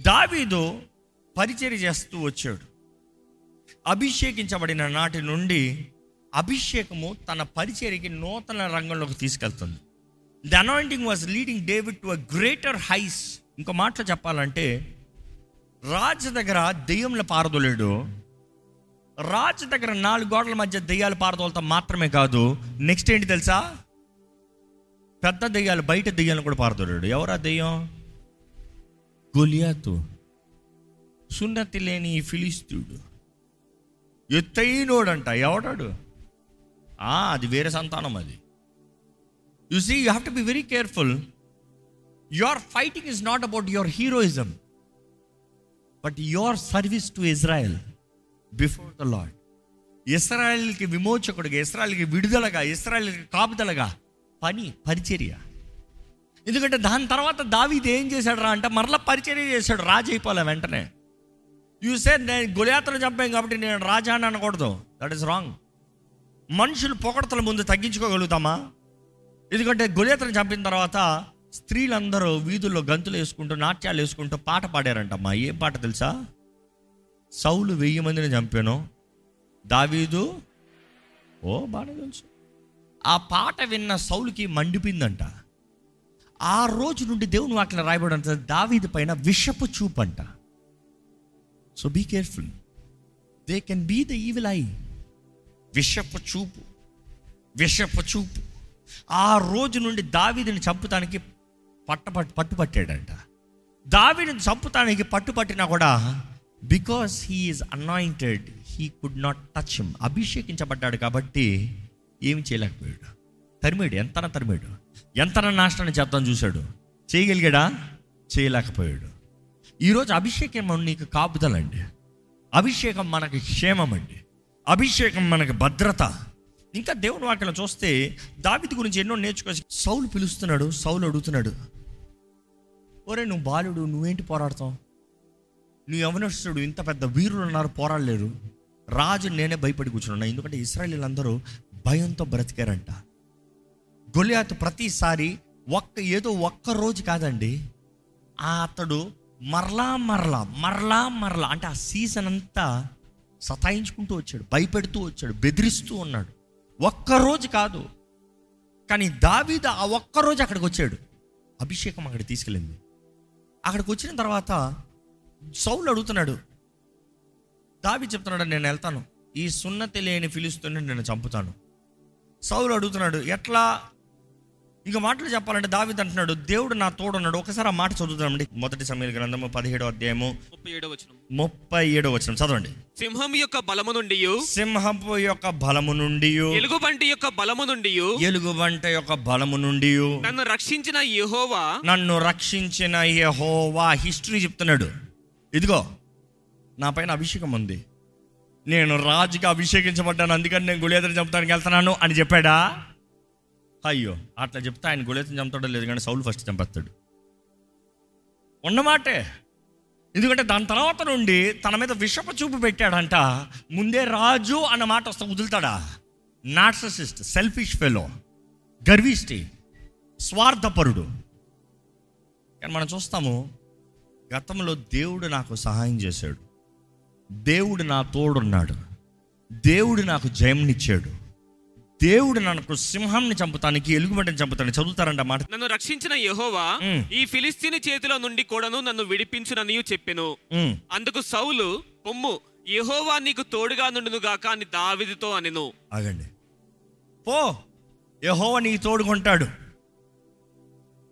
దావీదు పరిచర్య చేస్తూ వచ్చాడు. అభిషేకించబడిన నాటి నుండి అభిషేకము తన పరిచర్యకి నూతన రంగంలోకి తీసుకెళ్తుంది. The anointing was leading David to a greater heights ఇంకో మాటలో చెప్పాలంటే రాజు దగ్గర దెయ్యంలో పారదోలేడు. రాజు దగ్గర నాలుగు గోడల మధ్య దెయ్యాలు పారదోలతో మాత్రమే కాదు నెక్స్ట్ ఏంటి తెలుసా? పెద్ద దెయ్యాలు బయట దెయ్యాలను కూడా పారదోలేడు. ఎవరా దెయ్యం? గొలియాతు. సున్నతి లేని ఈ ఫిలిస్తీయుడు ఎత్తైనోడంట ఎవడాడు? అది వేరే సంతానం అది. You see you have to be very careful your fighting is not about your heroism but your service to Israel before the lord ఇస్రాయల్కి విమోచకుడిగా ఇస్రాయల్కి విడుదలగా ఇస్రాయల్కి కాపుదలగా పని పరిచర్య. ఎందుకంటే దాని తర్వాత దావీది ఏం చేశాడు రా అంటే మరలా పరిచర్య చేశాడు రాజు అయిపోలే వెంటనే. చూసే నేను గుళయాత్ర చంపాను కాబట్టి నేను రాజా అని అనకూడదు. దట్ ఈస్ రాంగ్ మనుషులు పొగడతల ముందు తగ్గించుకోగలుగుతామా? ఎందుకంటే గుళయాత్రను చంపిన తర్వాత స్త్రీలందరూ వీధుల్లో గంతులు వేసుకుంటూ నాట్యాలు వేసుకుంటూ పాట పాడారంటమ్మా. ఏం పాట తెలుసా? సౌలు వెయ్యి మందిని చంపాను. దావీదు ఓ బాగా తెలుసు. ఆ పాట విన్న సౌలుకి మండిపోయిందంట. ఆ రోజు నుండి దేవుని వాక్యం రాయబడంత దావీది పైన విషపు చూపు అంట so be careful they can be the evil eye విషపు చూపు. విషపు చూపు. ఆ రోజు నుండి దావీదిని చంపుతానికి పట్ట పట్టు పట్టుపట్టాడంట. దావీదుని చంపుతానికి పట్టుపట్టినా కూడా because he's anointed he could not touch him అభిషేకించబడ్డాడు కాబట్టి ఏమి చేయలేకపోయాడు. తరిమాడు ఎంతన తరిమాడు? ఎంతన నాశనం చేద్దాం చూశాడు. చేయగలిగాడా? చేయలేకపోయాడు. ఈరోజు అభిషేకం నీకు కాపుదలండి. అభిషేకం మనకి క్షేమం అండి అభిషేకం మనకి భద్రత. ఇంకా దేవుని వాక్యం చూస్తే దావిది గురించి ఎన్నో నేర్చుకోవచ్చు సౌలు పిలుస్తున్నాడు సౌలు అడుగుతున్నాడు. ఒరే నువ్వు బాలుడు నువ్వేంటి పోరాడతావు? నువ్వు యవనస్తుడు ఇంత పెద్ద వీరులు ఉన్నారు పోరాడలేరు. రాజు నేనే భయపడి కూర్చున్నా ఎందుకంటే ఇస్రాయలీలందరూ భయంతో బ్రతికారంట. గొలియాత్ ప్రతిసారి ఒక్క ఏదో ఒక్క రోజు కాదండి. ఆ అతడు మరలా మరలా మరలా మరలా అంటే ఆ సీజన్ అంతా సతాయించుకుంటూ వచ్చాడు భయపెడుతూ వచ్చాడు బెదిరిస్తూ ఉన్నాడు. ఒక్క రోజు కాదు. కానీ దావీద ఆ ఒక్క రోజు అక్కడికి వచ్చాడు. అభిషేకం అక్కడికి తీసుకెళ్ళింది. అక్కడికి వచ్చిన తర్వాత సౌలు అడుగుతున్నాడు దావి చెప్తున్నాడు నేను వెళ్తాను. ఈ సున్నతి లేని ఫిలిస్తూనే నేను చంపుతాను. సౌలు అడుగుతున్నాడు ఎట్లా ఇక మాటలు చెప్పాలంటే దావిద్ అంటున్నాడు దేవుడు నా తోడున్నాడు. ఒకసారి ఆ మాట చదువుతామండి మొదటి సమయ గ్రంథము పదిహేడో అధ్యాయము ముప్పై ఏడో వచనం. ముప్పై ఏడో వచ్చిన చదవండి. సింహం యొక్క బలము నుండి సింహపు యొక్క బలము నుండి ఎలుగుబంటి యొక్క బలము నుండి ఎలుగుబంట యొక్క బలము నుండి నన్ను రక్షించిన యెహోవా నన్ను రక్షించిన యెహోవా. హిస్టరీ చెప్తున్నాడు. ఇదిగో నా పైన అభిషేకం ఉంది. నేను రాజుగా అభిషేకించబడ్డాను అందుకని నేను గుళేతను చంపుతానికి వెళ్తున్నాను అని చెప్పాడా? అయ్యో అట్లా చెప్తే ఆయన గుళేతను చంపుతాడో లేదు కానీ సౌలు ఫస్ట్ చంపేస్తాడు. ఉన్నమాటే. ఎందుకంటే దాని తర్వాత నుండి తన మీద విషప చూపు పెట్టాడంట ముందే రాజు అన్న మాట వస్తా వదులుతాడా? నాట్ససిస్ట్ సెల్ఫిష్ ఫెలో గర్విష్టి స్వార్థపరుడు. కానీ మనం చూస్తాము గతంలో దేవుడు నాకు సహాయం చేశాడు. దేవుడు నా తోడున్నాడు. దేవుడు నాకు జయంనిచ్చాడు దేవుడు నాకు సింహాన్ని చంపుతానికి ఎలుగుబంటిని చంపుతానికి చదువుతారంట మాట. నన్ను రక్షించిన యెహోవా. ఈ ఫిలిస్తీని చేతిలో నుండి కూడాను నన్ను విడిపించుననియు చెప్పెను. అందుకు సౌలు పొమ్ము యెహోవా నీకు తోడుగా నుండును గాక అని దావిదితో అనెను. ఆగండి. పో యహోవ నీ తోడుకుంటాడు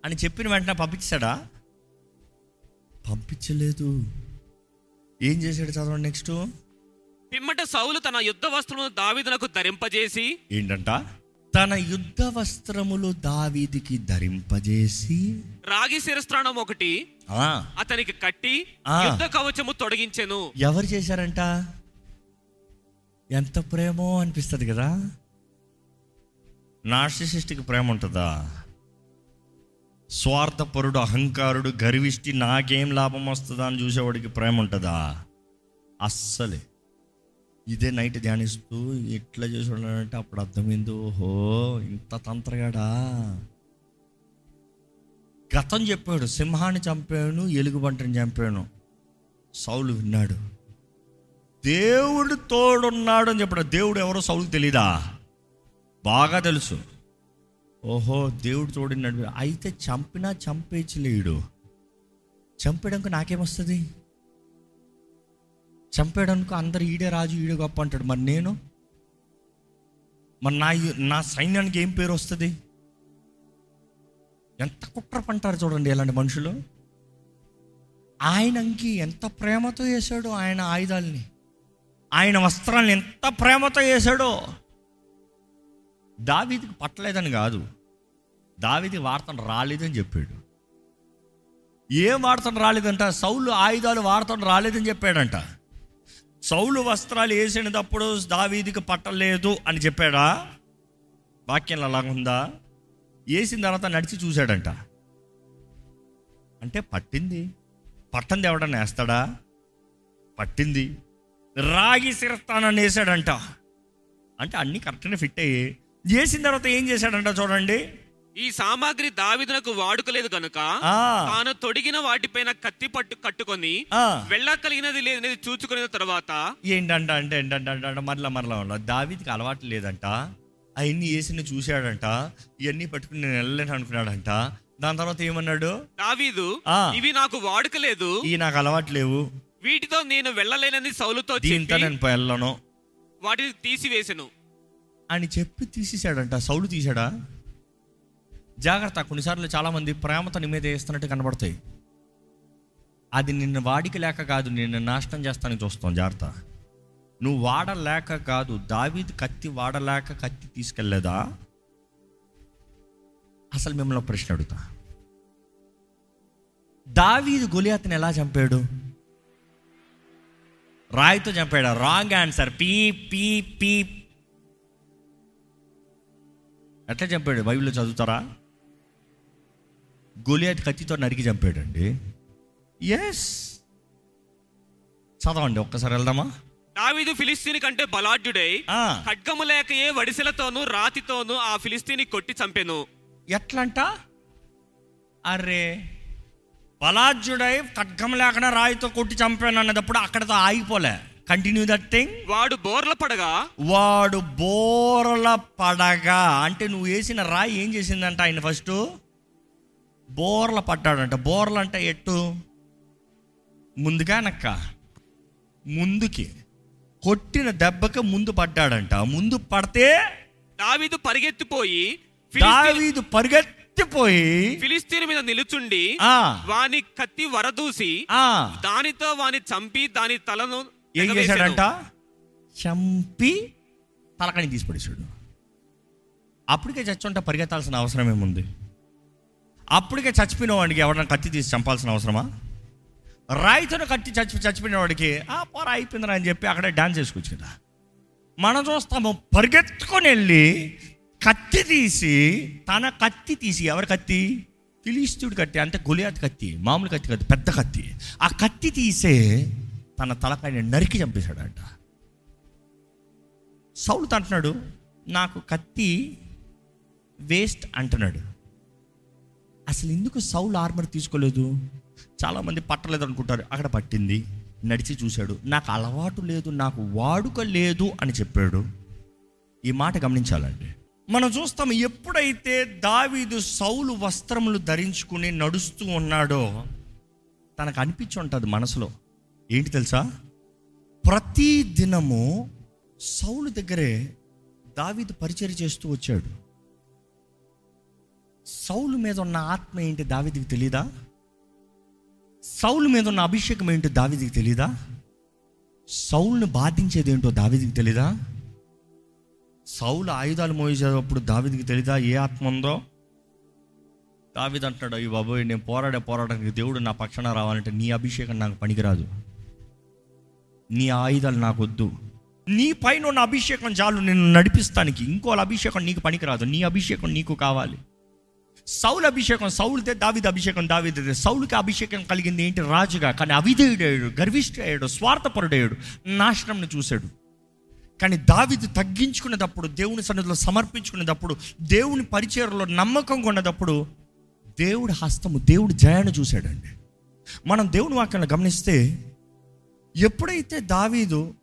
అని చెప్పిన వెంటనే పంపించాడా? పంపించలేదు. ఏం చేశాడు చదవండి నెక్స్ట్? పిమ్మట సౌలు తన యుద్ధ వస్త్రమును దావీదునకు ధరింపజేసి ఏంటంట? తన యుద్ధ వస్త్రములు దావీదికి ధరింపజేసి రాగి శిరస్త్రాణం ఒకటి ఆ, అతనికి కట్టి. యుద్ధ కవచము తొడిగించెను. ఎవరు చేశారంట? ఎంత ప్రేమో అనిపిస్తుంది కదా. నార్సిసిస్టిక్ ప్రేమ ఉంటుందా? స్వార్థపరుడు అహంకారుడు గర్విష్టి నాకేం లాభం వస్తుందా అని చూసేవాడికి ప్రేమ ఉంటుందా? అస్సలే. ఇదే నైట్ ధ్యానిస్తూ ఎట్లా చేసాడంటే అప్పుడు అర్థమైంది ఓహో ఇంత తంత్రగాడా? గతం చెప్పాడు సింహాన్ని చంపాను ఎలుగుబంటిని చంపాను. సౌలు విన్నాడు. దేవుడు తోడున్నాడు అని చెప్పాడు. దేవుడు ఎవరో సౌలుకు తెలీదా? బాగా తెలుసు. ఓహో దేవుడు తోడున్నాడు. అయితే చంపినా చంపేయచ్చులేడు చంపడానికి నాకేమొస్తుంది? చంపేయడానికి అందరు ఈడే రాజు ఈడే గొప్ప అంటాడు. మరి నేను? మరి నా నా సైన్యానికి ఏం పేరు వస్తుంది? ఎంత కుట్ర పంటారు చూడండి ఇలాంటి మనుషులు. ఆయనకి ఎంత ప్రేమతో వేశాడో ఆయన ఆయుధాలని. ఆయన వస్త్రాలను ఎంత ప్రేమతో వేశాడో దావీదికి పట్టలేదని కాదు. దావీది వార్తను రాలేదని చెప్పాడు. ఏం వార్తను రాలేదంట? సౌలు ఆయుధాలు వార్తను రాలేదని చెప్పాడంట. సౌలు వస్త్రాలు వేసినప్పుడు దావీదికి పట్టలేదు అని చెప్పాడా? వాక్యం అలాగుందా వేసిన తర్వాత నడిచి చూశాడంట. అంటే పట్టింది. పట్టంది ఎవడన్నా వేస్తాడా? పట్టింది. రాగి శిరస్థానాన్ని వేసాడంట అంటే అన్నీ కరెక్ట్గా ఫిట్ అయ్యి చేసిన తర్వాత ఏం చేశాడంట చూడండి. ఈ సామాగ్రి దావిదునకు వాడుకలేదు గనుక ఆ, తాను తొడిగిన వాటిపైన కత్తి పట్టు కట్టుకొని ఆ. వెళ్ళ కలిగినది లేదనేది చూచుకున్న తర్వాత ఏంటంట అంటే ఏంటంట మరలా మరలా దావీదికి అలవాటు లేదంట. అవన్నీ వేసిన చూశాడంట ఇవన్నీ పట్టుకుని నేను వెళ్ళలేను అనుకున్నాడంట. దాని తర్వాత ఏమన్నాడు? దావీదు. ఇవి నాకు వాడుకలేదు. ఈ నాకు అలవాటు లేవు. వీటితో నేను వెళ్ళలేనని సౌలుతో దీంతో చెప్పి నేను వెళ్ళను. వాటిని తీసివేసెను. అని చెప్పి తీసేశాడంట. సౌలు తీసాడా జాగ్రత్త కొన్నిసార్లు చాలామంది ప్రేమతో నీ మీద వేస్తున్నట్టు కనబడతాయి. అది నిన్ను వాడికి లేక కాదు నిన్ను నాశనం చేస్తానికి చూస్తాం జాగ్రత్త. నువ్వు వాడలేక కాదు దావీది కత్తి వాడలేక కత్తి తీసుకెళ్ళలేదా? అసలు మిమ్మల్ని ప్రశ్న అడుగుతా. దావీది గొలియాతను ఎలా చంపాడు? రాయితో చంపాడు? Wrong answer. పీ పీ పీ. ఎట్లా చంపాడు? బైబిల్లో చదువుతారా? గొలియాత్ కత్తితో నరికి చంపాడండి. ఎస్ చదవండి ఒక్కసారి వెళ్దామా? దావీదు ఫిలిస్తీని కంటే బలాఢ్యుడై ఖడ్గము లేకయే వడిసెలతోనూ రాతితోనూ ఆ ఫిలిస్తీని కొట్టి చంపెను. ఎట్లంట? అరే బలాజ్యుడై ఖడ్గం లేకుండా రాయితో కొట్టి చంపాను అన్నదప్పుడు అక్కడతో ఆగిపోలే. కంటిన్యూ దట్ థింగ్ వాడు బోర్ల పడగా? వాడు బోరల పడగా. అంటే నువ్వు వేసిన రాయి ఏం చేసిందంట ఆయన ఫస్ట్ బోర్ల పడ్డాడంట. బోర్లు అంటే ఎట్టు? ముందుగా నక్క. ముందుకి. కొట్టిన దెబ్బకి ముందు పడ్డాడంట. ముందు పడితే దావీదు పరిగెత్తిపోయి దావీదు పరిగెత్తిపోయి ఫిలిస్తీని మీద నిలుచుండి వాని కత్తి వరదూసి దానితో వాని చంపి దాని తలను ఏం. చేశాడంట? చంపి తలకని తీసి పడేశాడు. అప్పటికే చచ్చుంటే పరిగెత్తాల్సిన అవసరం ఏముంది? అప్పటికే చచ్చిపోయిన వాడికి ఎవరైనా కత్తి తీసి చంపాల్సిన అవసరమా? రాయితోనే కత్తి చచ్చి చచ్చిపోయిన వాడికి ఆ పొర అయిపోయిందిరా అని చెప్పి అక్కడే డాన్స్ చేసుకోవచ్చు కదా మనం చూస్తాము పరిగెత్తుకొని వెళ్ళి కత్తి తీసి తన కత్తి తీసి ఎవరి కత్తి? ఫిలిస్తీయుడు కత్తి అంటే గొలియాత్ కత్తి మామూలు కత్తి కత్తి పెద్ద కత్తి. ఆ కత్తి తీసే తన తలకాయని నరికి చంపేశాడంట. సౌలుతో అంటున్నాడు నాకు కత్తి వేస్ట్ అంటున్నాడు. అసలు ఎందుకు సౌలు ఆర్మర్ తీసుకోలేదు? చాలామంది పట్టలేదు అనుకుంటారు అక్కడ పట్టింది నడిచి చూశాడు. నాకు అలవాటు లేదు నాకు వాడుక లేదు అని చెప్పాడు. ఈ మాట గమనించాలండి. మనం చూస్తాం ఎప్పుడైతే దావీదు సౌలు వస్త్రములు ధరించుకుని నడుస్తూ ఉన్నాడో తనకు అనిపించి ఉంటుంది మనసులో. ఏంటి తెలుసా? ప్రతి దినము సౌలు దగ్గరే దావీదు పరిచయం చేస్తూ వచ్చాడు. సౌలు మీద ఉన్న ఆత్మ ఏంటి దావిదికి తెలీదా? సౌలు మీద ఉన్న అభిషేకం ఏంటో దావిదికి తెలీదా? సౌలుని బాధించేది ఏంటో దావిదికి తెలీదా? సౌలు ఆయుధాలు మోసేటప్పుడు దావిదికి తెలీదా? ఏ ఆత్మ ఉందో? దావిది అంటున్నాడు అయ్యి బాబోయ్ నేను పోరాడే పోరాటానికి దేవుడు నా పక్షాన రావాలంటే నీ అభిషేకం నాకు పనికిరాదు. నీ ఆయుధాలు నాకు వద్దు. నీ పైన ఉన్న అభిషేకం చాలు నేను నడిపిస్తానికి. ఇంకో అభిషేకం నీకు పనికిరాదు. నీ అభిషేకం నీకు కావాలి. సౌలు అభిషేకం సౌలుతే దావిద అభిషేకం దావిదే సౌలుకి అభిషేకం కలిగింది ఏంటి? రాజుగా కానీ అవిధేయుడయ్యాడు గర్విష్ఠయ్యాడు స్వార్థపరుడయ్యాడు నాశనంను చూశాడు. కానీ దావిది తగ్గించుకునేటప్పుడు దేవుని సన్నిధిలో సమర్పించుకునేటప్పుడు దేవుని పరిచయలో నమ్మకం కొన్నదప్పుడు దేవుడి హస్తము దేవుడి జయాన్ని చూశాడండి. మనం దేవుని వాక్యాన్ని గమనిస్తే ఎప్పుడైతే దావీదు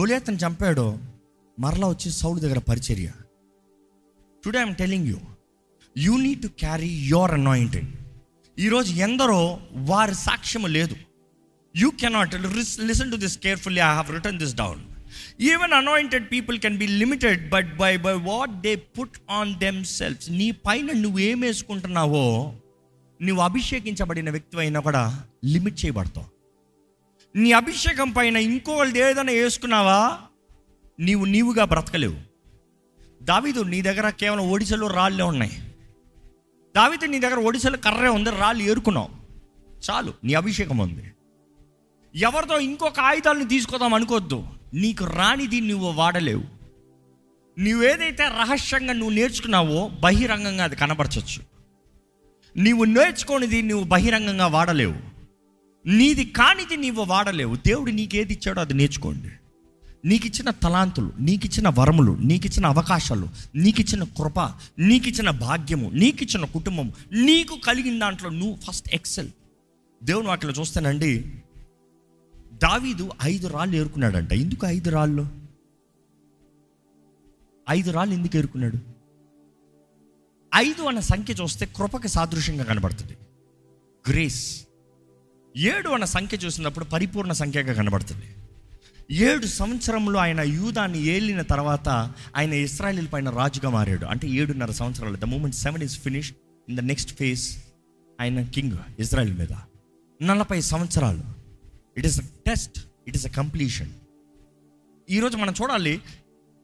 గొలియాతను చంపాడో మరలా వచ్చి సౌలు దగ్గర పరిచర్య. Today I'm telling you you need to carry your anointed ఈరోజు ఎందరో వారి సాక్ష్యము లేదు. You cannot listen to this carefully I have return this down even anointed people can be limited but by by what they put on themselves నీ పైన నువ్వు ఏం వేసుకుంటున్నావో నువ్వు అభిషేకించబడిన వ్యక్తి అయినా కూడా లిమిట్ చేయబడతావు. నీ అభిషేకం పైన ఇంకోళ్ళది ఏదైనా వేసుకున్నావా నీవు నీవుగా బ్రతకలేవు. దావీదు నీ దగ్గర కేవలం ఒడిశలో రాళ్ళే ఉన్నాయి. దావితే నీ దగ్గర ఒడిశలో కర్రే ఉంది రాళ్ళు ఏరుకున్నావు. చాలు నీ అభిషేకం ఉంది. ఎవరితో ఇంకొక ఆయుధాలను తీసుకుందాం అనుకోవద్దు. నీకు రానిది నువ్వు వాడలేవు. నువ్వేదైతే రహస్యంగా నువ్వు నేర్చుకున్నావో బహిరంగంగా అది కనపరచవచ్చు నీవు నేర్చుకోనిది నువ్వు బహిరంగంగా వాడలేవు. నీది కానిది నీవు వాడలేవు. దేవుడు నీకేది ఇచ్చాడో అది నేర్చుకోండి. నీకు ఇచ్చిన తలాంతులు నీకు ఇచ్చిన వరములు నీకు ఇచ్చిన అవకాశాలు నీకు ఇచ్చిన కృప నీకు ఇచ్చిన భాగ్యము నీకు ఇచ్చిన కుటుంబం నీకు కలిగిన దాంట్లో నువ్వు ఫస్ట్ ఎక్సెల్ దేవుని వాటిలో చూస్తానండి దావీదు ఐదు రాళ్ళు ఏరుకున్నాడంట. ఎందుకు ఐదు రాళ్ళు? ఐదు రాళ్ళు ఎందుకు ఏరుకున్నాడు? ఐదు అన్న సంఖ్య చూస్తే కృపకి సాదృశ్యంగా కనబడుతుంది. గ్రేస్ ఏడు అన్న సంఖ్య చూసినప్పుడు పరిపూర్ణ సంఖ్యగా కనబడుతుంది. ఏడు సంవత్సరంలో ఆయన యూదాన్ని ఏలిన తర్వాత ఆయన ఇస్రాయలీల పైన రాజుగా మారాడు. అంటే ఏడున్నర సంవత్సరాలు. The moment seven is finish in the next phase ఆయన కింగ్ ఇజ్రాయెల్ మీద. నలభై సంవత్సరాలు. It is a test it is a completion ఈరోజు మనం చూడాలి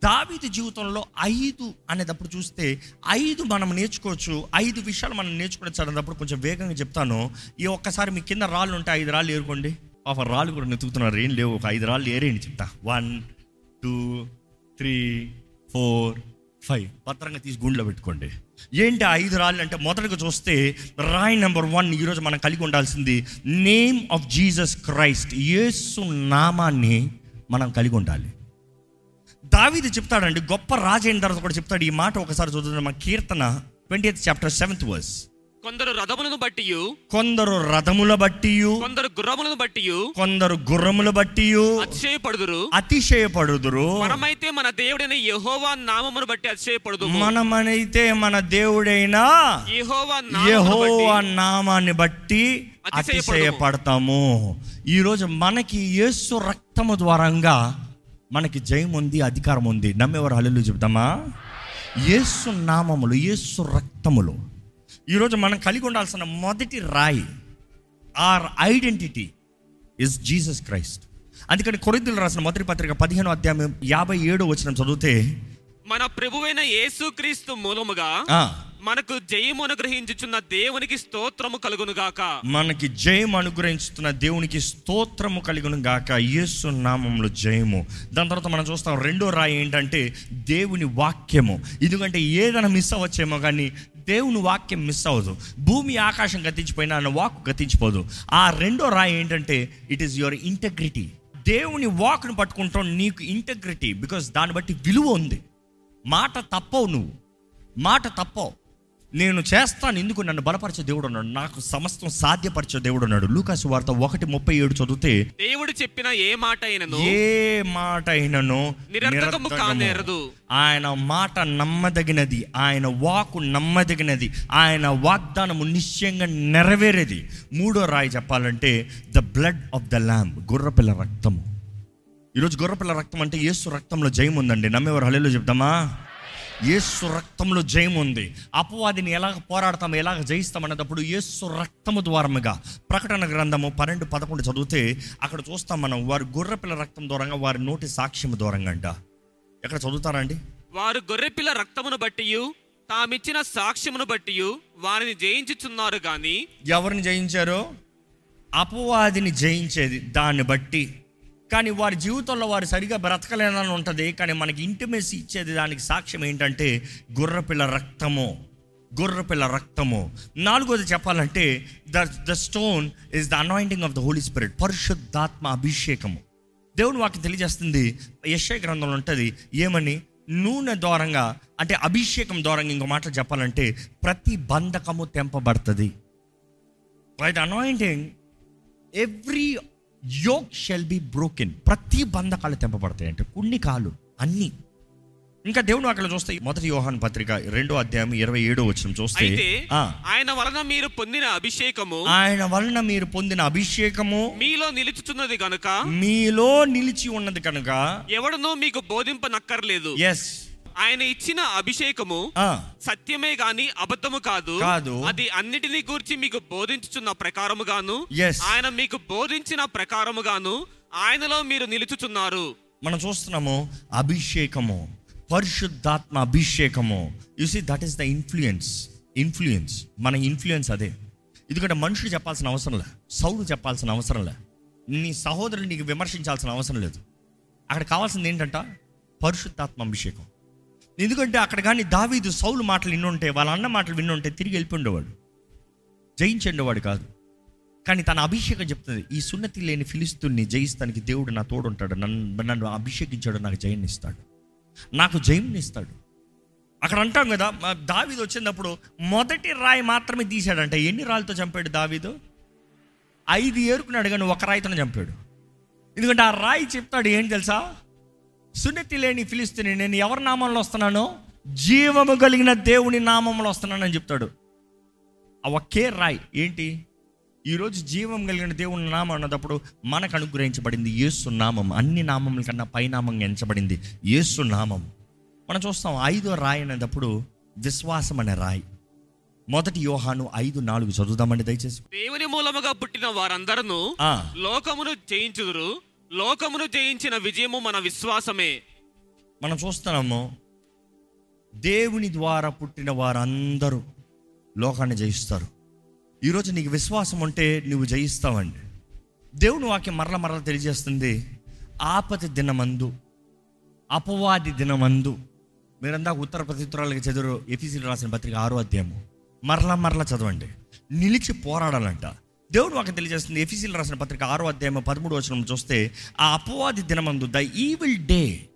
దావీది జీవితంలో ఐదు అనేటప్పుడు చూస్తే ఐదు మనం నేర్చుకోవచ్చు ఐదు విషయాలు మనం నేర్చుకోవచ్చు అనేటప్పుడు కొంచెం వేగంగా చెప్తాను. ఈ ఒక్కసారి మీ కింద రాళ్ళు ఉంటే ఐదు రాళ్ళు ఏరుకోండి. పాప రాళ్ళు కూడా నెతుకుతున్నారు ఏం లేవు. ఒక ఐదు రాళ్ళు ఏరేయండి చెప్తా. One two three four five భద్రంగా తీసి గుండెలో పెట్టుకోండి. ఏంటి ఐదు రాళ్ళు అంటే మొదటగా చూస్తే రాయి నెంబర్ వన్ ఈరోజు మనం కలిగి ఉండాల్సింది నేమ్ ఆఫ్ జీసస్ క్రైస్ట్. యేసు నామాన్ని మనం కలిగి ఉండాలి. దావిది చెప్తాడండి గొప్ప రాజైన తర్వాత కూడా చెప్తాడు. ఈ మాట ఒకసారి చూద్దాం. మన కీర్తన twenty eighth chapter seventh verse కొందరు రథములను బట్టి కొందరు రథముల బట్టి కొందరు గుర్రములను బట్టి కొందరు గుర్రముల బట్టి అతిశయపడుదురు. అతిశయపడుదురు. మనమైతే మన దేవుడైన యెహోవా నామమును బట్టి అతిశయపడుదు మనమనైతే మన దేవుడైన యెహోవా నామాన్ని బట్టి. అతిశయపడతాము. ఈరోజు మనకి యేసు రక్తము ద్వారంగా మనకి జయం ఉంది అధికారం ఉంది. నమ్మేవారు హల్లు చెప్తామా యేసు నామములు యేసు రక్తములు. ఈరోజు మనం కలిగి ఉండాల్సిన మొదటి రాయి our identity is Jesus Christ అందుకని కొరిందులు రాసిన మొదటి పత్రిక పదిహేను అధ్యాయం యాభై ఏడు వచ్చిన చదివితే మన ప్రభువైన యేసుక్రీస్తు మూలముగా మనకు జయము అనుగ్రహించుచున్న దేవునికి స్తోత్రము కలుగును గాక మనకి జయం అనుగ్రహించుతున్న దేవునికి స్తోత్రము కలిగిన గాక యేసు నామంలో జయము. దాని తర్వాత మనం చూస్తాం రెండో రాయి ఏంటంటే దేవుని వాక్యము. ఎందుకంటే ఏదైనా మిస్ అవ్వచ్చేమో కానీ దేవుని వాక్యం మిస్ అవ్వదు. భూమి ఆకాశం గతించిపోయినా అన్న వాక్ గతించిపోదు. ఆ రెండో రాయి ఏంటంటే ఇట్ ఈస్ యువర్ ఇంటగ్రిటీ దేవుని వాక్ను పట్టుకుంటాం నీకు ఇంటగ్రిటీ బికాస్ దాన్ని బట్టి విలువ ఉంది. మాట తప్పవు నువ్వు. మాట తప్పవు. నేను చేస్తాను ఎందుకు నన్ను బలపరిచే దేవుడు ఉన్నాడు? నాకు సమస్తం సాధ్యపరిచే దేవుడు ఉన్నాడు. లూకాసు వార్త ఒకటి ముప్పై ఏడు చదివితే దేవుడు చెప్పిన ఏ మాట అయినను? ఏ మాట అయినను? నిరర్థకము కానేరదు. ఆయన మాట నమ్మదగినది. ఆయన వాకు నమ్మదగినది. ఆయన వాగ్దానము నిశ్చయంగా నెరవేరేది. మూడో రాయి చెప్పాలంటే the blood of the lamb గుర్రపిల్ల రక్తము. ఈరోజు గుర్రపిల్ల రక్తం అంటే యేసు రక్తంలో జయం ఉందండి నమ్మేవారు హలేలో చెప్తామా? యేసు రక్తంలో జయం ఉంది. అపవాదిని ఎలాగ పోరాడతాం ఎలాగ జయిస్తాం అన్నప్పుడు యేసు రక్తము ద్వారముగా ప్రకటన గ్రంథము పన్నెండు పదకొండు చదివితే అక్కడ చూస్తాం మనం వారి గుర్రపిల్ల రక్తం దూరంగా వారి నోటి సాక్ష్యము దూరంగా అంట. ఎక్కడ చదువుతారండి వారు గొర్రెపిల్ల రక్తమును బట్టి తామిచ్చిన సాక్ష్యమును బట్టి వారిని జయించుచున్నారు గాని ఎవరిని జయించారో? అపవాదిని జయించేది దాన్ని బట్టి. కానీ వారి జీవితంలో వారు సరిగా బ్రతకలేనని ఉంటుంది కానీ మనకి ఇంటిమేసి ఇచ్చేది దానికి సాక్ష్యం ఏంటంటే గుర్రపిల్ల రక్తము గుర్రపిల్ల రక్తము. నాలుగోది చెప్పాలంటే the the stone is the anointing of the holy spirit పరిశుద్ధాత్మ అభిషేకము. దేవుని వాక్యం తెలియజేస్తుంది యశ్వ గ్రంథంలో ఉంటుంది ఏమని? నూనె ద్వారంగా అంటే అభిషేకం ద్వారంగా ఇంకో మాటలు చెప్పాలంటే ప్రతి బంధకము తెంపబడుతుంది. By the anointing every yoke shall be broken ప్రతి బంధకాలు తెంపబడతాయి అంటే కొన్ని కాలు అన్ని. ఇంకా దేవుడు అక్కడ చూస్తే మొదటి యోహాన్ పత్రిక రెండో అధ్యాయం ఇరవై ఏడో వచ్చిన చూస్తే ఆయన వలన మీరు పొందిన అభిషేకము ఆయన వలన మీరు పొందిన అభిషేకము మీలో నిలుచుచున్నది గనుక మీలో నిలిచి ఉన్నది కనుక ఎవడనో మీకు బోధింపనక్కర్లేదు. ఎస్ ఆయన ఇచ్చిన అభిషేకము సత్యమే గాని అబద్ధము కాదు. కాదు. అది అన్నిటినీ గూర్చి మీకు బోధించుచున్న ప్రకారముగాను. ఆయన మీకు బోధించిన ప్రకారముగాను ఆయనలో మీరు నిలుచుచున్నారు. మనం చూస్తున్నాము అభిషేకము పరిశుద్ధాత్మ అభిషేకము. You see that is the influence influence మన ఇన్ఫ్లుయెన్స్ అదే. ఎందుకంటే మనుషుడు చెప్పాల్సిన అవసరం లే సౌడు చెప్పాల్సిన అవసరం లే. నీ సహోదరుడు నీకు విమర్శించాల్సిన అవసరం లేదు. అక్కడ కావాల్సింది ఏంటంట? పరిశుద్ధాత్మ అభిషేకం. ఎందుకంటే అక్కడ కానీ దావీదు సౌలు మాటలు విన్నుంటే వాళ్ళ అన్న మాటలు విన్నుంటే తిరిగి వెళ్ళిపోండేవాడు జయించేండేవాడు కాదు. కానీ తన అభిషేకం చెప్తుంది ఈ సున్నతి లేని ఫిలిస్తుని జయిస్తానికి దేవుడు నా తోడుంటాడు. నన్ను నన్ను అభిషేకించాడు నాకు జయనిస్తాడు నాకు జయంనిస్తాడు అక్కడ అంటాం కదా దావీదు వచ్చినప్పుడు మొదటి రాయి మాత్రమే తీశాడంట. ఎన్ని రాళ్ళతో చంపాడు దావీదు? ఐదు ఏరుకున్నాడు కానీ ఒక రాయితోనే చంపాడు. ఎందుకంటే ఆ రాయి చెప్తాడు ఏం తెలుసా? సున్నతి లేని ఫిలిస్తుని నేను ఎవరి నామంలో వస్తున్నానో? జీవము కలిగిన దేవుని నామంలో వస్తున్నానని చెప్తాడు. ఆ ఒకే రాయి ఏంటి? ఈరోజు జీవం కలిగిన దేవుని నామం అన్నప్పుడు మనకు అనుగ్రహించబడింది యేసు నామం. అన్ని నామముల కన్నా పైనామంగా ఎంచబడింది యేసు నామం. మనం చూస్తాం ఐదో రాయి అనేటప్పుడు విశ్వాసం అనే రాయి. మొదటి యోహాను ఐదు నాలుగు చదువుదామండి దయచేసి. దేవుని మూలముగా పుట్టిన వారందరూ లోకమును జయించుదురు. లోకమును జయించిన విజయము మన విశ్వాసమే. మనం చూస్తున్నాము దేవుని ద్వారా పుట్టిన వారందరూ లోకాన్ని జయిస్తారు. ఈరోజు నీకు విశ్వాసం ఉంటే నువ్వు జయిస్తావండి. దేవుని వాక్యం మరల మరల తెలియజేస్తుంది ఆపతి దినమందు అపవాది దినమందు. మీరందా ఉత్తర ప్రత్యుత్తరాలకు చదువు ఎఫీసీలు రాసిన పత్రిక ఆరో అధ్యాయము. మరల మరల చదవండి. నిలిచి పోరాడాలంట. దేవుడు వాకి తెలియజేస్తుంది. ఎఫీసీలు రాసిన పత్రిక ఆరో అధ్యాయం పదమూడు వచనం చూస్తే ఆ అపవాది దినమందు ద ఈవిల్ డే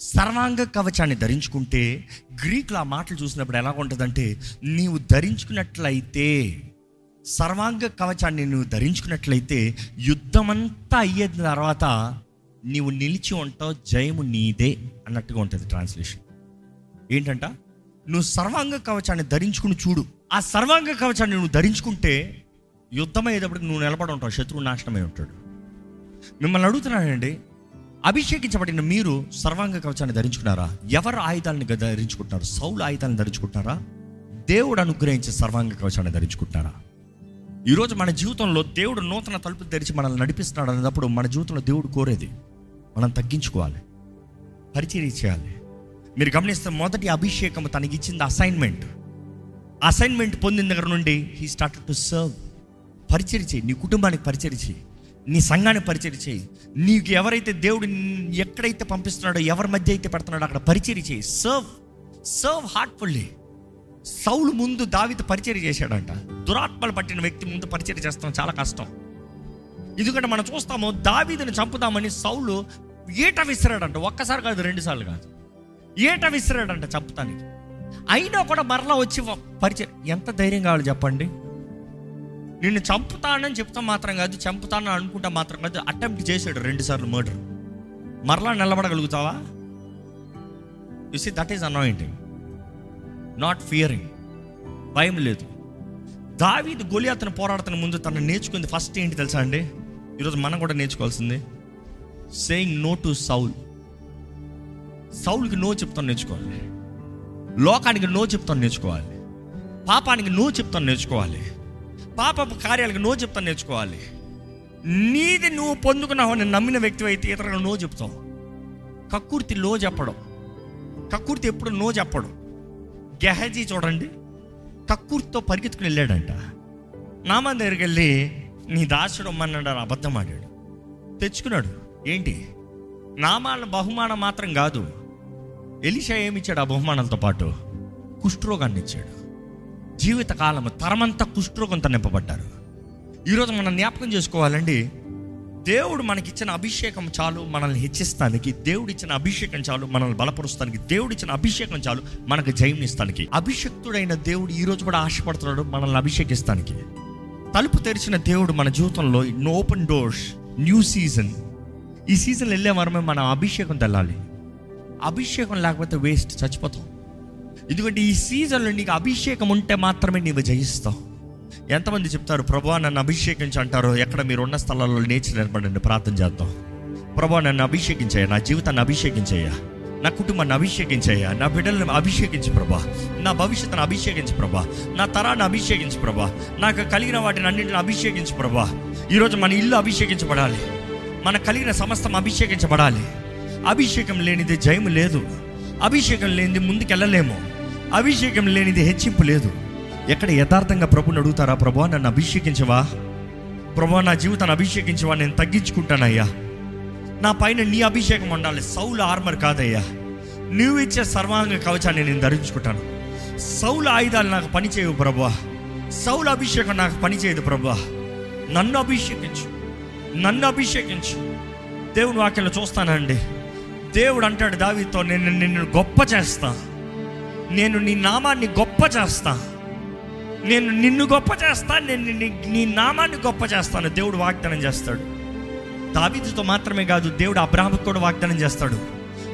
సర్వాంగ కవచాన్ని ధరించుకుంటే గ్రీకులు ఆ మాటలు చూసినప్పుడు ఎలా ఉంటుందంటే నీవు ధరించుకున్నట్లయితే సర్వాంగ కవచాన్ని నువ్వు ధరించుకున్నట్లయితే యుద్ధమంతా అయ్యేది తర్వాత నీవు నిలిచి ఉంటావు జయము నీదే అన్నట్టుగా ఉంటుంది ట్రాన్స్లేషన్. ఏంటంట? నువ్వు సర్వాంగ కవచాన్ని ధరించుకుని చూడు. ఆ సర్వాంగ కవచాన్ని నువ్వు ధరించుకుంటే యుద్ధం అయ్యేటప్పటికి నువ్వు నిలబడి ఉంటావు శత్రువు నాశనమై ఉంటాడు. మిమ్మల్ని అడుగుతున్నానండి అభిషేకించబడిన మీరు సర్వాంగ కవచాన్ని ధరించుకున్నారా? ఎవరు ఆయుధాలను ధరించుకుంటున్నారు? సౌలు ఆయుధాలను ధరించుకుంటున్నారా? దేవుడు అనుగ్రహించే సర్వాంగ కవచాన్ని ధరించుకుంటున్నారా? ఈరోజు మన జీవితంలో దేవుడు నూతన తలుపు తెరిచి మనల్ని నడిపిస్తున్నాడు అన్నప్పుడు మన జీవితంలో దేవుడు కోరేది మనం తగ్గించుకోవాలి పరిచయం చేయాలి. మీరు గమనిస్తే మొదటి అభిషేకం తనకి ఇచ్చింది అసైన్మెంట్ అసైన్మెంట్ పొందిన దగ్గర నుండి హీ స్టార్ట్ టు సర్వ్ పరిచయం చేయి. నీ కుటుంబానికి పరిచయం చేయి. నీ సంఘానికి పరిచయం చేయి. నీకు ఎవరైతే దేవుడు ఎక్కడైతే పంపిస్తున్నాడో ఎవరి మధ్య అయితే పెడుతున్నాడో అక్కడ పరిచయం చేయి. సర్వ్ సర్వ్ హార్ట్ఫుల్లీ సౌలు ముందు దావిత పరిచయం చేశాడంట. దురాత్మలు పట్టిన వ్యక్తి ముందు పరిచయం చేస్తాం. చాలా కష్టం. ఎందుకంటే మనం చూస్తాము దావీదుని చంపుదామని సౌలు ఏట విసిరాడంట. ఒక్కసారి కాదు రెండుసార్లు కాదు. ఏట విసిరాడంట చంపుతానికి. అయినా కూడా మరలా వచ్చి పరిచయం ఎంత ధైర్యం కావాలి చెప్పండి? నిన్ను చంపుతానని చెప్తా మాత్రం కాదు చంపుతానని అనుకుంటా మాత్రం కాదు అటెంప్ట్ చేశాడు రెండుసార్లు మర్డర్ మరలా నిలబడగలుగుతావా? You see that is anointing not fearing భయం లేదు. దావీదు గొలియాతను పోరాడుతున్న ముందు తను నేర్చుకుంది ఫస్ట్ ఏంటి తెలుసా అండి? ఈరోజు మనం కూడా నేర్చుకోవాల్సింది. సేయింగ్ నో టు సౌల్ సౌల్కి నో చెప్తాను నేర్చుకోవాలి. లోకానికి నో చెప్తాను నేర్చుకోవాలి. పాపానికి నో చెప్తాను నేర్చుకోవాలి. పాపపు కార్యాలకు నో చెప్తాను నేర్చుకోవాలి. నీది నువ్వు పొందుకున్నావు అని నమ్మిన వ్యక్తి అయితే ఇతరులకు నో చెప్తావు. కక్కుర్తి లో చెప్పడం. కక్కుర్తి ఎప్పుడు నో చెప్పడు. గెహజీ చూడండి. కక్కుర్తితో పరిగెత్తుకుని వెళ్ళాడంట. నామా దగ్గరికి వెళ్ళి నీ దాచుడు అమ్మన్నాడు అని అబద్ధం ఆడాడు. తెచ్చుకున్నాడు. ఏంటి? నామాల బహుమానం మాత్రం కాదు. ఎలిషా ఏమిచ్చాడు ఆ బహుమానాలతో పాటు? కుష్ఠరోగాన్ని ఇచ్చాడు. జీవితకాలం తరమంతా కుష్ఠరోగంతో నింపబడ్డారు. ఈరోజు మనం జ్ఞాపకం చేసుకోవాలండి దేవుడు మనకిచ్చిన అభిషేకం చాలు మనల్ని హెచ్చిస్తానికి దేవుడు ఇచ్చిన అభిషేకం చాలు మనల్ని బలపరుస్తానికి దేవుడు ఇచ్చిన అభిషేకం చాలు మనకు జయమిస్తానికి అభిషక్తుడైన దేవుడు ఈరోజు కూడా ఆశపడుతున్నాడు మనల్ని అభిషేకిస్తానికి. తలుపు తెరిచిన దేవుడు మన జీవితంలో ఓపెన్ డోర్స్ న్యూ సీజన్ ఈ సీజన్ వెళ్ళే వరమే మనం అభిషేకం తెల్లాలి. అభిషేకం లేకపోతే వేస్ట్ చచ్చిపోతాం. ఎందుకంటే ఈ సీజన్లో నీకు అభిషేకం ఉంటే మాత్రమే నీవు జయిస్తావు. ఎంతమంది చెప్తారు ప్రభా నన్ను అభిషేకించి అంటారు. ఎక్కడ మీరు ఉన్న స్థలాల్లో నేర్చి నిలబడండి ప్రార్థన చేద్దాం. ప్రభా నన్ను అభిషేకించయ్యా నా జీవితాన్ని అభిషేకించయ్యా నా కుటుంబాన్ని అభిషేకించయ్యా నా బిడ్డలను అభిషేకించి ప్రభా నా భవిష్యత్తును అభిషేకించి ప్రభా నా తరాన్ని అభిషేకించి ప్రభా నాకు కలిగిన వాటిని అన్నింటిని అభిషేకించి ప్రభా. ఈరోజు మన ఇల్లు అభిషేకించబడాలి. మన కలిగిన సమస్తం అభిషేకించబడాలి. అభిషేకం లేనిది జయము లేదు. అభిషేకం లేనిది ముందుకెళ్ళలేము. అభిషేకం లేనిది హెచ్చింపు లేదు. ఎక్కడ యథార్థంగా ప్రభుని అడుగుతారా? ప్రభా నన్ను అభిషేకించవా? ప్రభా నా జీవితాన్ని అభిషేకించవా? నేను తగ్గించుకుంటానయ్యా. నా పైన నీ అభిషేకం ఉండాలి. సౌలు ఆర్మర్ కాదయ్యా. నువ్వు ఇచ్చే సర్వాంగ కవచాన్ని నేను ధరించుకుంటాను. సౌలు ఆయుధాలు నాకు పనిచేయవు ప్రభా. సౌలు అభిషేకం నాకు పనిచేయదు ప్రభా. నన్ను అభిషేకించు. నన్ను అభిషేకించు. దేవుని వాక్యంలో చూస్తానండి. దేవుడు అంటాడు దావితో నేను నిన్ను గొప్ప చేస్తాను నేను నీ నామాన్ని గొప్ప చేస్తా. నేను నిన్ను గొప్ప చేస్తా నేను నీ- నామాన్ని గొప్ప చేస్తాను. దేవుడు వాగ్దానం చేస్తాడు. దావీదుతో మాత్రమే కాదు దేవుడు అబ్రహాముకు కూడా వాగ్దానం చేస్తాడు.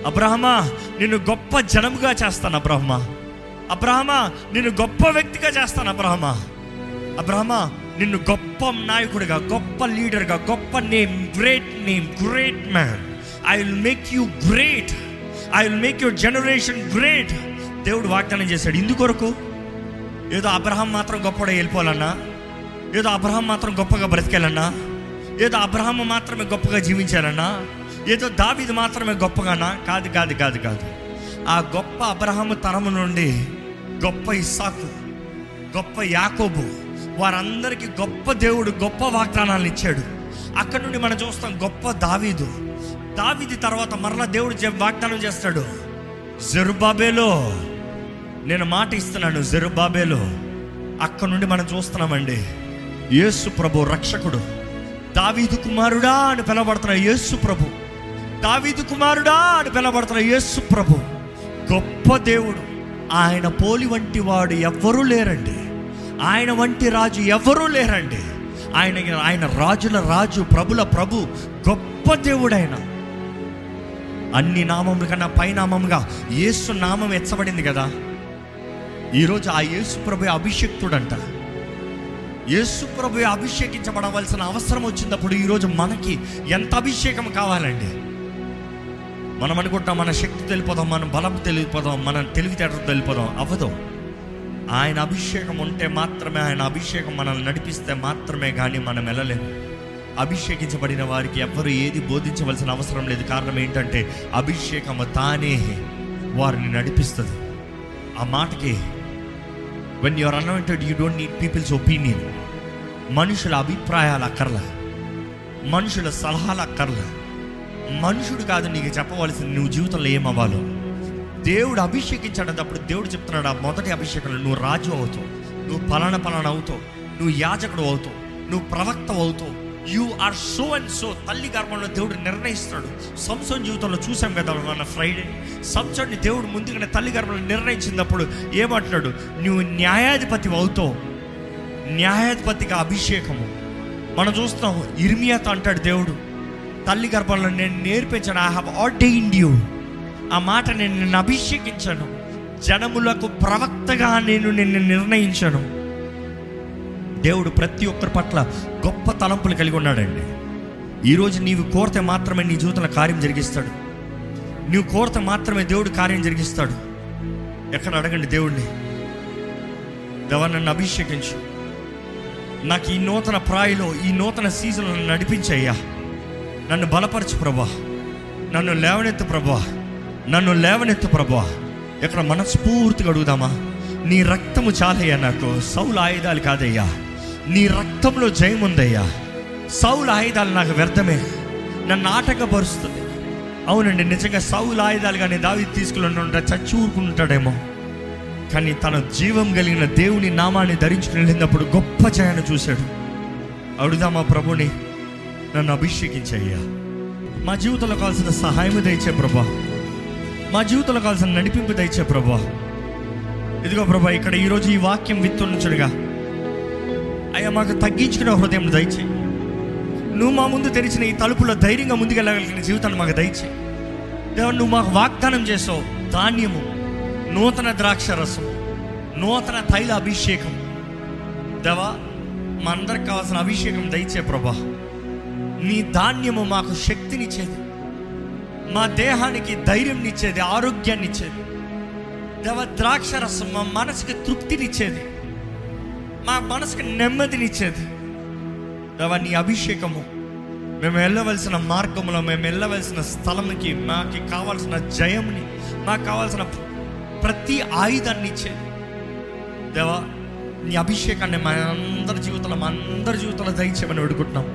అబ్రహమా నిన్ను గొప్ప జనముగా చేస్తాను అబ్రహమా. అబ్రహమా నిన్ను గొప్ప వ్యక్తిగా చేస్తాను అబ్రహమా. అబ్రహమా నిన్ను గొప్ప నాయకుడిగా గొప్ప లీడర్గా గొప్ప name great name great man. I will make you great. I will make your generation great. దేవుడు వాగ్దానం చేశాడు. ఇందుకొరకు ఏదో అబ్రహం మాత్రం గొప్పగా వెళ్ళిపోవాలన్నా ఏదో అబ్రహం మాత్రం గొప్పగా బ్రతికేయాలన్నా ఏదో అబ్రహం మాత్రమే గొప్పగా జీవించాలన్నా ఏదో దావిది మాత్రమే గొప్పగానా? కాదు కాదు కాదు కాదు. ఆ గొప్ప అబ్రహము తరము నుండి గొప్ప ఇస్సాకు గొప్ప యాకోబు వారందరికీ గొప్ప దేవుడు గొప్ప వాగ్దానాలను ఇచ్చాడు. అక్కడ నుండి మనం చూస్తాం గొప్ప దావీదు. దావీది తర్వాత మరలా దేవుడు వాగ్దానం చేస్తాడు. జరుబాబేలో నేను మాట ఇస్తున్నాను జెరుబాబేలో అక్కడ నుండి మనం చూస్తున్నామండి. యేసు ప్రభు రక్షకుడు. దావీదు కుమారుడా అని పిలవబడుతున్న యేసు ప్రభు. దావీదు కుమారుడా అని పిలవబడుతున్న యేసు ప్రభు. గొప్ప దేవుడు. ఆయన పోలి వంటి వాడు ఎవ్వరూ లేరండి. ఆయన వంటి రాజు ఎవరూ లేరండి. ఆయన ఆయన రాజుల రాజు ప్రభుల ప్రభు గొప్ప దేవుడైన. అన్ని నామముల కన్నా పైనామముగా యేసు నామం ఎచ్చబడింది కదా. ఈరోజు ఆ యేసు ప్రభు అభిషక్తుడంట. యేసు ప్రభు అభిషేకించబడవలసిన అవసరం వచ్చినప్పుడు ఈరోజు మనకి ఎంత అభిషేకం కావాలండి? మనం అనుకుంటాం మన శక్తి తెలిపోదాం మన బలం తెలియపోదాం మన తెలివితేటలు తెలిపోదాం. అవ్వదు. ఆయన అభిషేకం ఉంటే మాత్రమే ఆయన అభిషేకం మనల్ని నడిపిస్తే మాత్రమే కానీ మనం వెళ్ళలేము. అభిషేకించబడిన వారికి ఎవ్వరు ఏది బోధించవలసిన అవసరం లేదు. కారణం ఏంటంటే అభిషేకం తానే వారిని నడిపిస్తుంది. ఆ మాటకి when your anointed you don't need people's opinion మనుషుల అభిప్రాయాలు అక్కర్లా. మనుషుల సలహాలు అక్కర్లా. మనుషుడు కాదు నీకు చెప్పవలసింది నువ్వు జీవితంలో ఏమవ్వాలో. దేవుడు అభిషేకించేటప్పుడు దేవుడు చెప్తున్నాడు ఆ మొదటి అభిషేకంలో నువ్వు రాజు అవుతావు. నువ్వు పలానా పలానా అవుతావు. నువ్వు యాజకుడు అవుతావు. నువ్వు ప్రవక్త అవుతావు. You are so and so తల్లి గర్భంలో దేవుడు నిర్ణయిస్తాడు సంసోన్ జీవితంలో చూసాం కదా మన ఫ్రైడే సంసోన్ని దేవుడు ముందుగానే తల్లి గర్భంలో నిర్ణయించినప్పుడు ఏమంటున్నాడు? నువ్వు న్యాయాధిపతి అవుతావు. న్యాయాధిపతిగా అభిషేకము. మనం చూస్తాం ఇర్మియాతో అంటాడు దేవుడు తల్లి గర్భంలో నేను నేర్పించాను. ఐ హావ్ ఆర్డైన్డ్ యూ ఆ మాట నేను నిన్ను అభిషేకించాను. జనములకు ప్రవక్తగా నేను నిన్ను నిర్ణయించాను. దేవుడు ప్రతి ఒక్కరి పట్ల గొప్ప తలంపులు కలిగి ఉన్నాడండి. ఈరోజు నీవు కోరితే మాత్రమే నీ జీవితంలో కార్యం జరిగిస్తాడు. నీవు కోరితే మాత్రమే దేవుడు కార్యం జరిగిస్తాడు. ఎక్కడ అడగండి దేవుడిని దేవా నన్ను అభిషేకించు. నాకు ఈ నూతన ప్రాయలో ఈ నూతన సీజన్లో నన్ను నడిపించయ్యా. నన్ను బలపరచు ప్రభా. నన్ను లేవనెత్తు ప్రభా. నన్ను లేవనెత్తు ప్రభా. ఇక్కడ మనస్ఫూర్తిగా అడుగుదామా? నీ రక్తము చాలయ్యా నాకు. సౌల ఆయుధాలు కాదయ్యా. నీ రక్తంలో జయం ఉందయ్యా. సౌల ఆయుధాలు నాకు వ్యర్థమే. నన్ను ఆటంకపరుస్తుంది. అవునండి నిజంగా సౌల ఆయుధాలు కానీ దావి తీసుకుని ఉంటే చచ్చి ఊరుకుంటాడేమో కానీ తన జీవం కలిగిన దేవుని నామాన్ని ధరించుకుని వెళ్ళినప్పుడు గొప్ప జయాన్ని చూశాడు. అడుగుదామా ప్రభుని? నన్ను అభిషేకించయ్యా. మా జీవితంలో కావాల్సిన సహాయము దయచే ప్రభా. మా జీవితంలో కావాల్సిన నడిపింపు దయచే ప్రభా. ఇదిగో ప్రభా ఇక్కడ ఈరోజు ఈ వాక్యం విత్తుంచుడుగా అయ్యా మాకు తగ్గించుకునే హృదయం దయచేయి. నువ్వు మా ముందు తెరిచిన ఈ తలుపులో ధైర్యంగా ముందుకెళ్ళగలిగిన జీవితాన్ని మాకు దయచేయి. దేవా నువ్వు మాకు వాగ్దానం చేసావు. ధాన్యము నూతన ద్రాక్ష రసం నూతన తైల అభిషేకం. దేవా మా అందరికి కావాల్సిన అభిషేకం దయచే ప్రభా. నీ ధాన్యము మాకు శక్తినిచ్చేది. మా దేహానికి ధైర్యంనిచ్చేది ఆరోగ్యాన్నిచ్చేది. దేవ ద్రాక్ష రసం మా మనసుకి తృప్తినిచ్చేది. మా మనసుకి నెమ్మదినిచ్చేది. దేవా నీ అభిషేకము. మేము వెళ్ళవలసిన మార్గంలో మేము వెళ్ళవలసిన స్థలంకి మాకు కావాల్సిన జయముని మాకు కావాల్సిన ప్రతి ఆయుధాన్ని ఇచ్చేది. దేవా నీ అభిషేకాన్ని మా అందరి జీవితంలో మా అందరి జీవితంలో దయచేయమని వేడుకుంటున్నాం.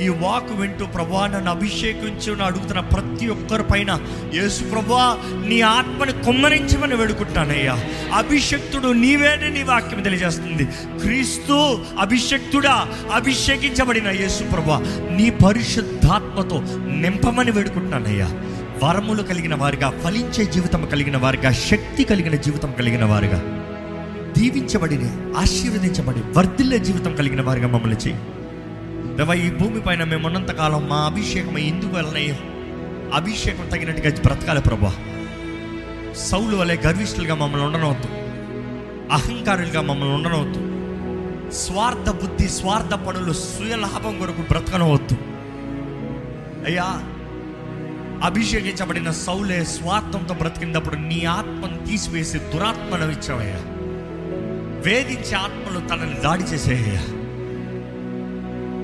ఈ వాక్ వింటూ ప్రభా నన్ను అభిషేకించు అడుగుతున్న ప్రతి ఒక్కరి పైన యేసు ప్రభా నీ ఆత్మని కుమ్మరించమని వేడుకుంటానయ్యా అభిషక్తుడు నీవేనే నీ వాక్యం తెలియజేస్తుంది. క్రీస్తు అభిషక్తుడా అభిషేకించబడిన యేసు ప్రభా నీ పరిశుద్ధాత్మతో నింపమని వేడుకుంటున్నానయ్యా. వరములు కలిగిన వారిగా ఫలించే జీవితం కలిగిన వారిగా శక్తి కలిగిన జీవితం కలిగిన వారిగా దీవించబడిన ఆశీర్వదించబడి వర్ధిల్లే జీవితం కలిగిన వారిగా మమ్మల్ని చేయి. దేవా ఈ భూమి పైన మేము ఉన్నంతకాలం మా అభిషేకం ఎందుకు వెళ్ళనయ్యో అభిషేకం తగినట్టుగా బ్రతకాలి ప్రభా. సౌలు వలె గర్విష్ఠులుగా మమ్మల్ని ఉండనవద్దు అహంకారులుగా మమ్మల్ని ఉండనవద్దు స్వార్థ బుద్ధి స్వార్థ పనులు స్వయలాభం కొరకు బ్రతకనవద్దు. అయ్యా అభిషేకించబడిన సౌలే స్వార్థంతో బ్రతికినప్పుడు నీ ఆత్మను తీసివేసి దురాత్మను ఇచ్చావయ్యా. వేధించే ఆత్మలు తనని దాడి చేసేయ్యా.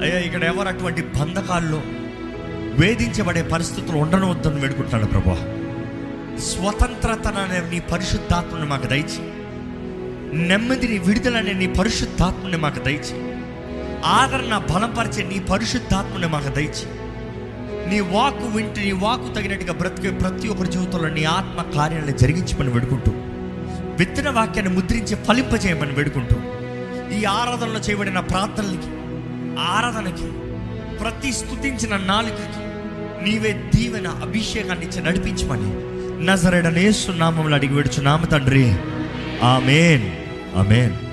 అయ్యా ఇక్కడ ఎవరు అటువంటి బంధకాల్లో వేధించబడే పరిస్థితులు ఉండనవద్దని వేడుకుంటాడు ప్రభా స్వతంత్రతనే నీ పరిశుద్ధాత్మని మాకు దయచి నెమ్మదిని విడుదలనే నీ పరిశుద్ధాత్మని మాకు దయచి ఆదరణ బలపరిచే నీ పరిశుద్ధాత్మని మాకు దయచి నీ వాకు వింటే నీ వాకు తగినట్టుగా బ్రతికే ప్రతి ఒక్కరి జీవితంలో నీ ఆత్మ కార్యాలను జరిగించమని వేడుకుంటూ విత్తన వాక్యాన్ని ముద్రించి ఫలింపజేయమని వేడుకుంటూ ఈ ఆరాధనలో చేయబడిన ప్రార్థనలకి ఆరాధనకి ప్రతి స్థుతించిన నాలుకకి నీవే దీవెన అభిషేకాన్ని ఇచ్చి నడిపించమని నజరడనేసు అడిగి విడుచు నామ తండ్రి. ఆమెన్. ఆమెన్.